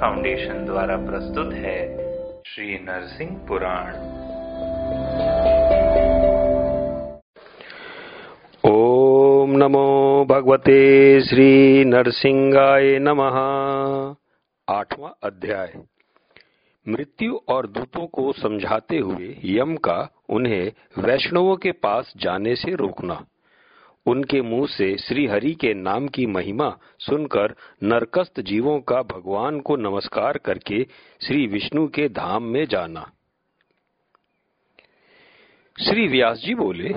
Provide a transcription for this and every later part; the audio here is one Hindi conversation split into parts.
फाउंडेशन द्वारा प्रस्तुत है श्री नरसिंह पुराण। ओम नमो भगवते श्री नरसिंहाय नमः। आठवां अध्याय। मृत्यु और दूतों को समझाते हुए यम का उन्हें वैष्णवों के पास जाने से रोकना। उनके मुँह से श्री हरि के नाम की महिमा सुनकर नरकस्त जीवों का भगवान को नमस्कार करके श्री विष्णु के धाम में जाना। श्री व्यास जी बोले,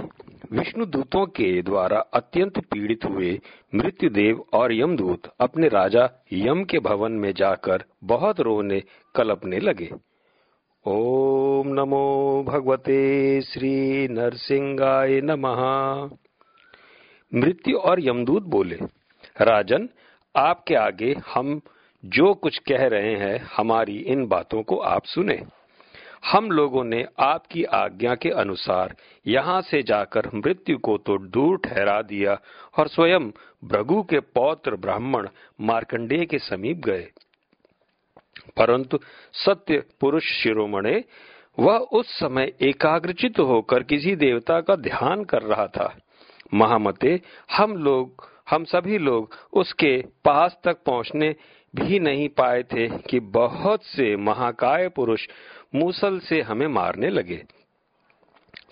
विष्णु दूतों के द्वारा अत्यंत पीड़ित हुए मृत्युदेव और यमदूत अपने राजा यम के भवन में जाकर बहुत रोने कलपने लगे। ओम नमो भगवते श्री नरसिंहाय नमः। मृत्यु और यमदूत बोले, राजन, आपके आगे हम जो कुछ कह रहे हैं, हमारी इन बातों को आप सुने। हम लोगों ने आपकी आज्ञा के अनुसार यहाँ से जाकर मृत्यु को तो दूर ठहरा दिया और स्वयं भृगु के पौत्र ब्राह्मण मार्कंडेय के समीप गए। परंतु सत्य पुरुष शिरोमणे, वह उस समय एकाग्रचित होकर किसी देवता का ध्यान कर रहा था। महामते, हम लोग, हम सभी लोग उसके पास तक पहुँचने भी नहीं पाए थे कि बहुत से महाकाय पुरुष मूसल से हमें मारने लगे।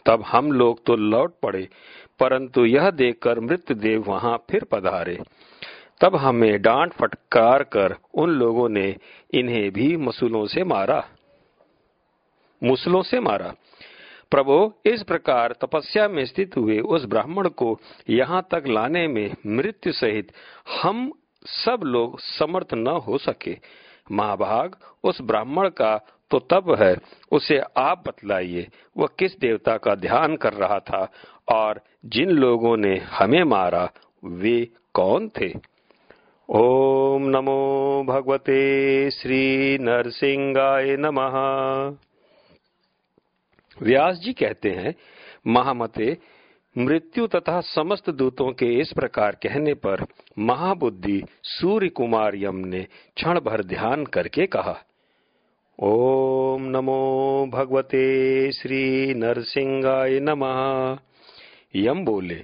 तब हम लोग तो लौट पड़े, परंतु यह देखकर मृतदेव वहाँ फिर पधारे। तब हमें डांट फटकार कर उन लोगों ने इन्हें भी मसूलों से मारा। मुसलों से मारा। प्रभु, इस प्रकार तपस्या में स्थित हुए उस ब्राह्मण को यहाँ तक लाने में मृत्यु सहित हम सब लोग समर्थ न हो सके। महाभाग, उस ब्राह्मण का तो तब है, उसे आप बतलाइए, वह किस देवता का ध्यान कर रहा था और जिन लोगों ने हमें मारा, वे कौन थे? ओम नमो भगवते श्री नरसिंहाय नमः। व्यास जी कहते हैं, महामते, मृत्यु तथा समस्त दूतों के इस प्रकार कहने पर महाबुद्धि सूर्य कुमार यम ने क्षण भर ध्यान करके कहा, ओम नमो भगवते श्री नरसिंहाय नमः। यम बोले,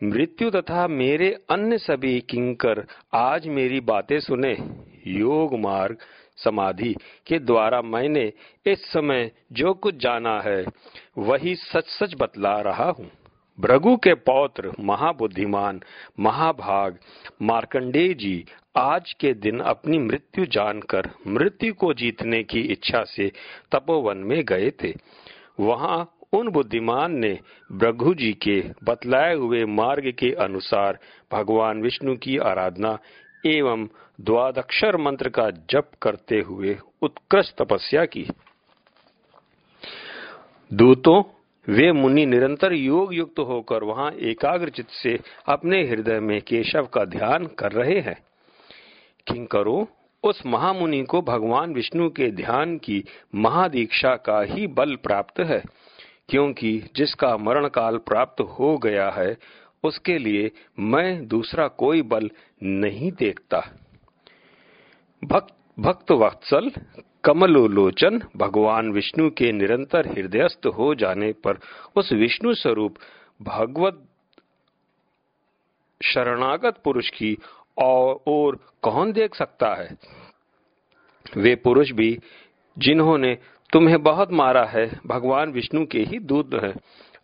मृत्यु तथा मेरे अन्य सभी किंकर आज मेरी बातें सुने, योग मार्ग समाधि के द्वारा मैंने इस समय जो कुछ जाना है, वही सच सच बतला रहा हूँ। भृगु के पौत्र, महाबुद्धिमान, महाभाग, मार्कंडेय जी, आज के दिन अपनी मृत्यु जानकर, मृत्यु को जीतने की इच्छा से तपोवन में गए थे। वहाँ उन बुद्धिमान ने भृगु जी के बतलाए हुए मार्ग के अनुसार भगवान विष्णु की आराधना एवं द्वादक्षर मंत्र का जप करते हुए उत्कृष्ट तपस्या की। दूतों, वे मुनि निरंतर योग युक्त होकर वहाँ एकाग्रचित से अपने हृदय में केशव का ध्यान कर रहे हैं। किंकरो, उस महामुनि को भगवान विष्णु के ध्यान की महादीक्षा का ही बल प्राप्त है, क्योंकि जिसका मरण काल प्राप्त हो गया है उसके लिए मैं दूसरा कोई बल नहीं देखता। भक्त भक्त वत्सल कमलोलोचन, भगवान विष्णु के निरंतर हृदयस्थ हो जाने पर उस विष्णु स्वरूप भगवत शरणागत पुरुष की और कौन देख सकता है? वे पुरुष भी, जिन्होंने तुम्हें बहुत मारा है, भगवान विष्णु के ही दूत हैं।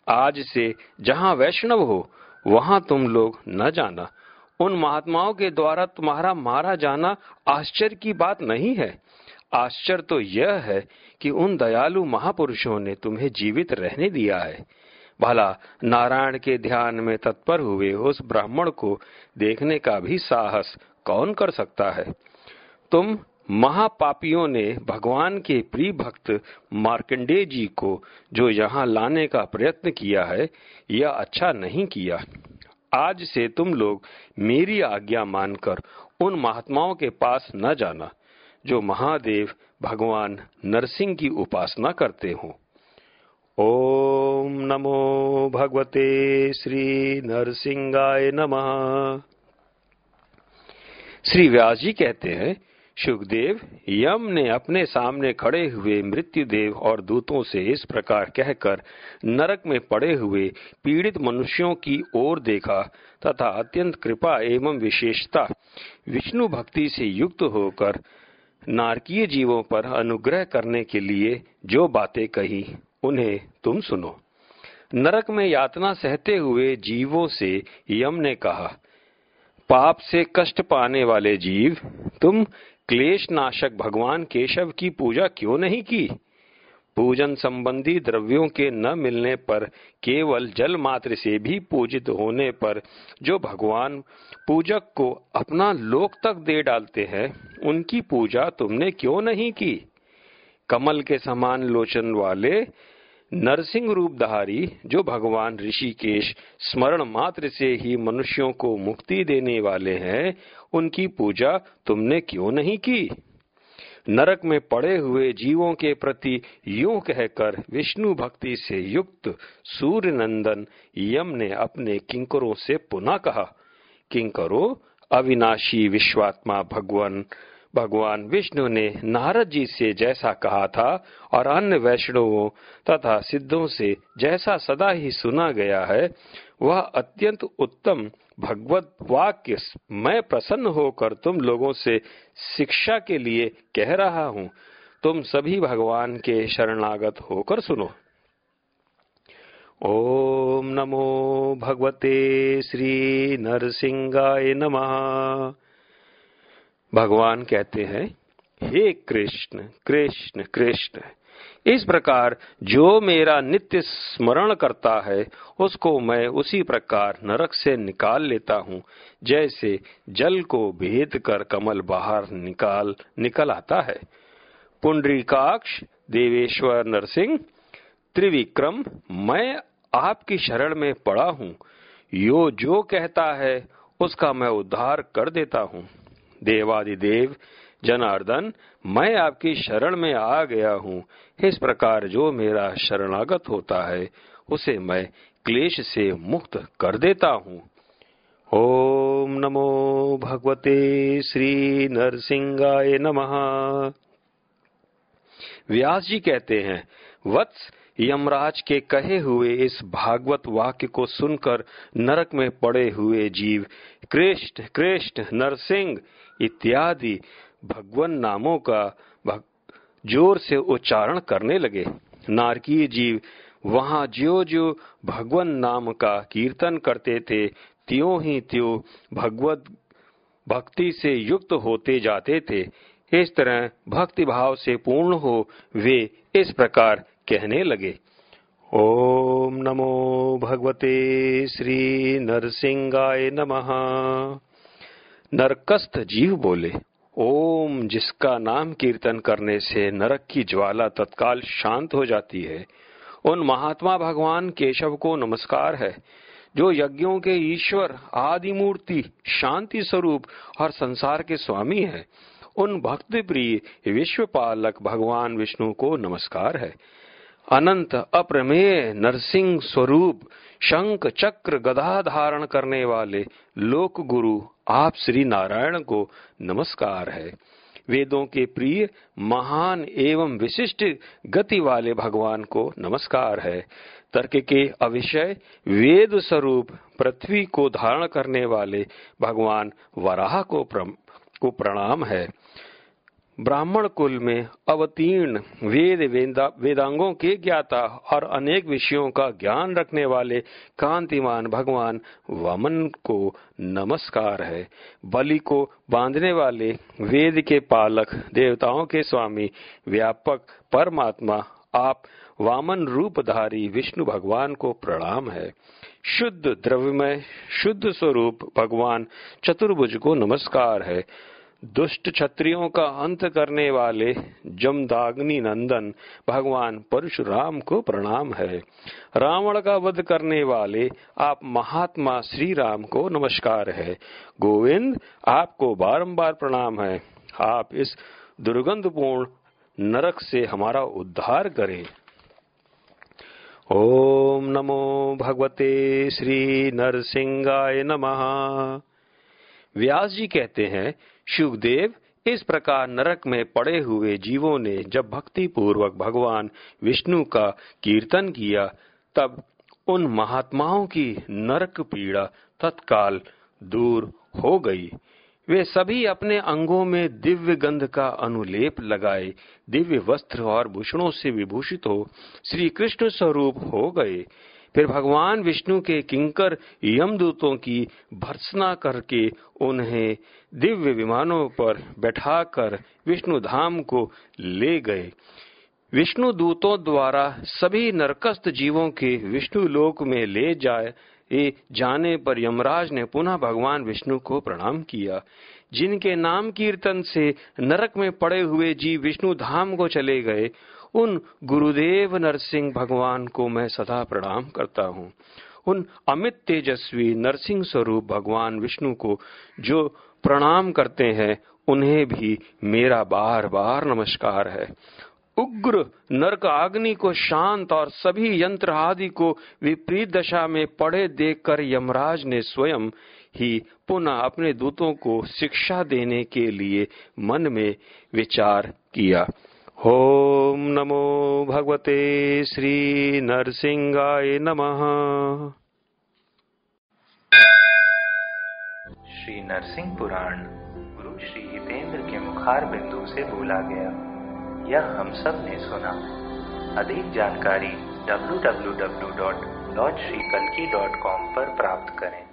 आज से जहाँ वैष्णव हो वहाँ तुम लोग न जाना। उन महात्माओं के द्वारा तुम्हारा मारा जाना आश्चर्य की बात नहीं है। आश्चर्य तो यह है कि उन दयालु महापुरुषों ने तुम्हें जीवित रहने दिया है। भला, नारायण के ध्यान में तत्पर हुए उस ब्राह्मण को देखने का भी साहस कौन कर सकता है? तुम महापापियों ने भगवान के प्रिय भक्त मार्कंडेय जी को, जो यहाँ लाने का प्रयत्न किया है, यह अच्छा नहीं किया। आज से तुम लोग मेरी आज्ञा मानकर उन महात्माओं के पास न जाना, जो महादेव भगवान नरसिंह की उपासना करते हो। ओम नमो भगवते श्री नरसिंहाय नमः। श्री व्यास जी कहते हैं सुखदेव यम ने अपने सामने खड़े हुए मृत्युदेव और दूतों से इस प्रकार कहकर नरक में पड़े हुए पीड़ित मनुष्यों की ओर देखा तथा अत्यंत कृपा एवं विशेषता विष्णु भक्ति से युक्त होकर नारकीय जीवों पर अनुग्रह करने के लिए जो बातें कही, उन्हें तुम सुनो। नरक में यातना सहते हुए जीवों से यम ने कहा, पाप से कष्ट पाने वाले जीव, तुम क्लेश नाशक भगवान केशव की पूजा क्यों नहीं की? पूजन संबंधी द्रव्यों के न मिलने पर, केवल जल मात्र से भी पूजित होने पर, जो भगवान पूजक को अपना लोक तक दे डालते हैं, उनकी पूजा तुमने क्यों नहीं की? कमल के समान लोचन वाले नरसिंह रूपधारी जो भगवान ऋषिकेश स्मरण मात्र से ही मनुष्यों को मुक्ति देने वाले हैं, उनकी पूजा तुमने क्यों नहीं की? नरक में पड़े हुए जीवों के प्रति यूँ कहकर विष्णु भक्ति से युक्त सूर्य नंदन यम ने अपने किंकरों से पुनः कहा, किंकरो, अविनाशी विश्वात्मा भगवान भगवान विष्णु ने नारद जी से जैसा कहा था और अन्य वैष्णवों तथा सिद्धों से जैसा सदा ही सुना गया है, वह अत्यंत उत्तम भगवत वाक्य मैं प्रसन्न होकर तुम लोगों से शिक्षा के लिए कह रहा हूँ। तुम सभी भगवान के शरणागत होकर सुनो। ओम नमो भगवते श्री नरसिंहाय नमः। भगवान कहते हैं, हे कृष्ण कृष्ण कृष्ण, इस प्रकार जो मेरा नित्य स्मरण करता है, उसको मैं उसी प्रकार नरक से निकाल लेता हूँ, जैसे जल को भेद कर कमल बाहर निकाल निकल आता है। पुंडरीकाक्ष, देवेश्वर नरसिंह, त्रिविक्रम, मैं आपकी शरण में पड़ा हूँ। यो जो कहता है, उसका मैं उद्धार कर देता हूँ। देवादिदेव जनार्दन, मैं आपकी शरण में आ गया हूँ। इस प्रकार जो मेरा शरणागत होता है, उसे मैं क्लेश से मुक्त कर देता हूँ। ओम नमो भगवते श्री नरसिंहाय नमः। व्यास जी कहते हैं, वत्स, यमराज के कहे हुए इस भागवत वाक्य को सुनकर नरक में पड़े हुए जीव कृष्ण कृष्ण नरसिंह इत्यादि भगवान नामों का ज़ोर से उच्चारण करने लगे। नारकीय जीव वहाँ ज्यो ज्यो भगवान नाम का कीर्तन करते थे, त्यों ही त्यों भगवत भक्ति से युक्त होते जाते थे। इस तरह भक्ति भाव से पूर्ण हो वे इस प्रकार कहने लगे। ओम नमो भगवते श्री नरसिंहाय नमः। नरकस्थ जीव बोले, ओम, जिसका नाम कीर्तन करने से नरक की ज्वाला तत्काल शांत हो जाती है। उन महात्मा भगवान केशव को नमस्कार है, जो यज्ञों के ईश्वर आदि मूर्ति शांति स्वरूप और संसार के स्वामी है। उन भक्ति प्रिय विश्व पालक भगवान विष्णु को नमस्कार है। अनंत अप्रमेय नरसिंह स्वरूप शंख चक्र गदा धारण करने वाले लोक गुरु आप श्री नारायण को नमस्कार है। वेदों के प्रिय महान एवं विशिष्ट गति वाले भगवान को नमस्कार है। तर्क के अविषय वेद स्वरूप पृथ्वी को धारण करने वाले भगवान वराह को, को प्रणाम है। ब्राह्मण कुल में अवतीर्ण वेद वेदा, वेदांगों के ज्ञाता और अनेक विषयों का ज्ञान रखने वाले कांतिमान भगवान वामन को नमस्कार है। बलि को बांधने वाले वेद के पालक देवताओं के स्वामी व्यापक परमात्मा आप वामन रूपधारी विष्णु भगवान को प्रणाम है। शुद्ध द्रव्यमय शुद्ध स्वरूप भगवान चतुर्भुज को नमस्कार है। दुष्ट क्षत्रियों का अंत करने वाले जमदाग्नि नंदन भगवान परशुराम को प्रणाम है। रावण का वध करने वाले आप महात्मा श्री राम को नमस्कार है। गोविंद, आपको बारंबार प्रणाम है। आप इस दुर्गंधपूर्ण नरक से हमारा उद्धार करें। ओम नमो भगवते श्री नरसिंहाय नमः। व्यास जी कहते हैं सुखदेव इस प्रकार नरक में पड़े हुए जीवों ने जब भक्ति पूर्वक भगवान विष्णु का कीर्तन किया, तब उन महात्माओं की नरक पीड़ा तत्काल दूर हो गई। वे सभी अपने अंगों में दिव्य गंध का अनुलेप लगाए, दिव्य वस्त्र और भूषणों से विभूषित हो श्री कृष्ण स्वरूप हो गए। फिर भगवान विष्णु के किंकर यमदूतों की भर्सना करके उन्हें दिव्य विमानों पर बैठाकर विष्णु धाम को ले गए। विष्णु दूतों द्वारा सभी नरकस्त जीवों के विष्णु लोक में ले जाए जाने पर यमराज ने पुनः भगवान विष्णु को प्रणाम किया। जिनके नाम कीर्तन से नरक में पड़े हुए जीव विष्णु धाम को चले गए उन गुरुदेव नरसिंह भगवान को मैं सदा प्रणाम करता हूँ। उन अमित तेजस्वी नरसिंह स्वरूप भगवान विष्णु को जो प्रणाम करते हैं, उन्हें भी मेरा बार बार नमस्कार है। उग्र नरक अग्नि को शांत और सभी यंत्र आदि को विपरीत दशा में पड़े देखकर यमराज ने स्वयं ही पुनः अपने दूतों को शिक्षा देने के लिए मन में विचार किया। ओम नमो भगवते श्री नरसिंहाय नमः। श्री नरसिंह पुराण, गुरु श्री हितेंद्र के मुखार बिंदु से बोला गया। यह हम सबने सुना। अधिक जानकारी www.lordshrikalki.com पर प्राप्त करें।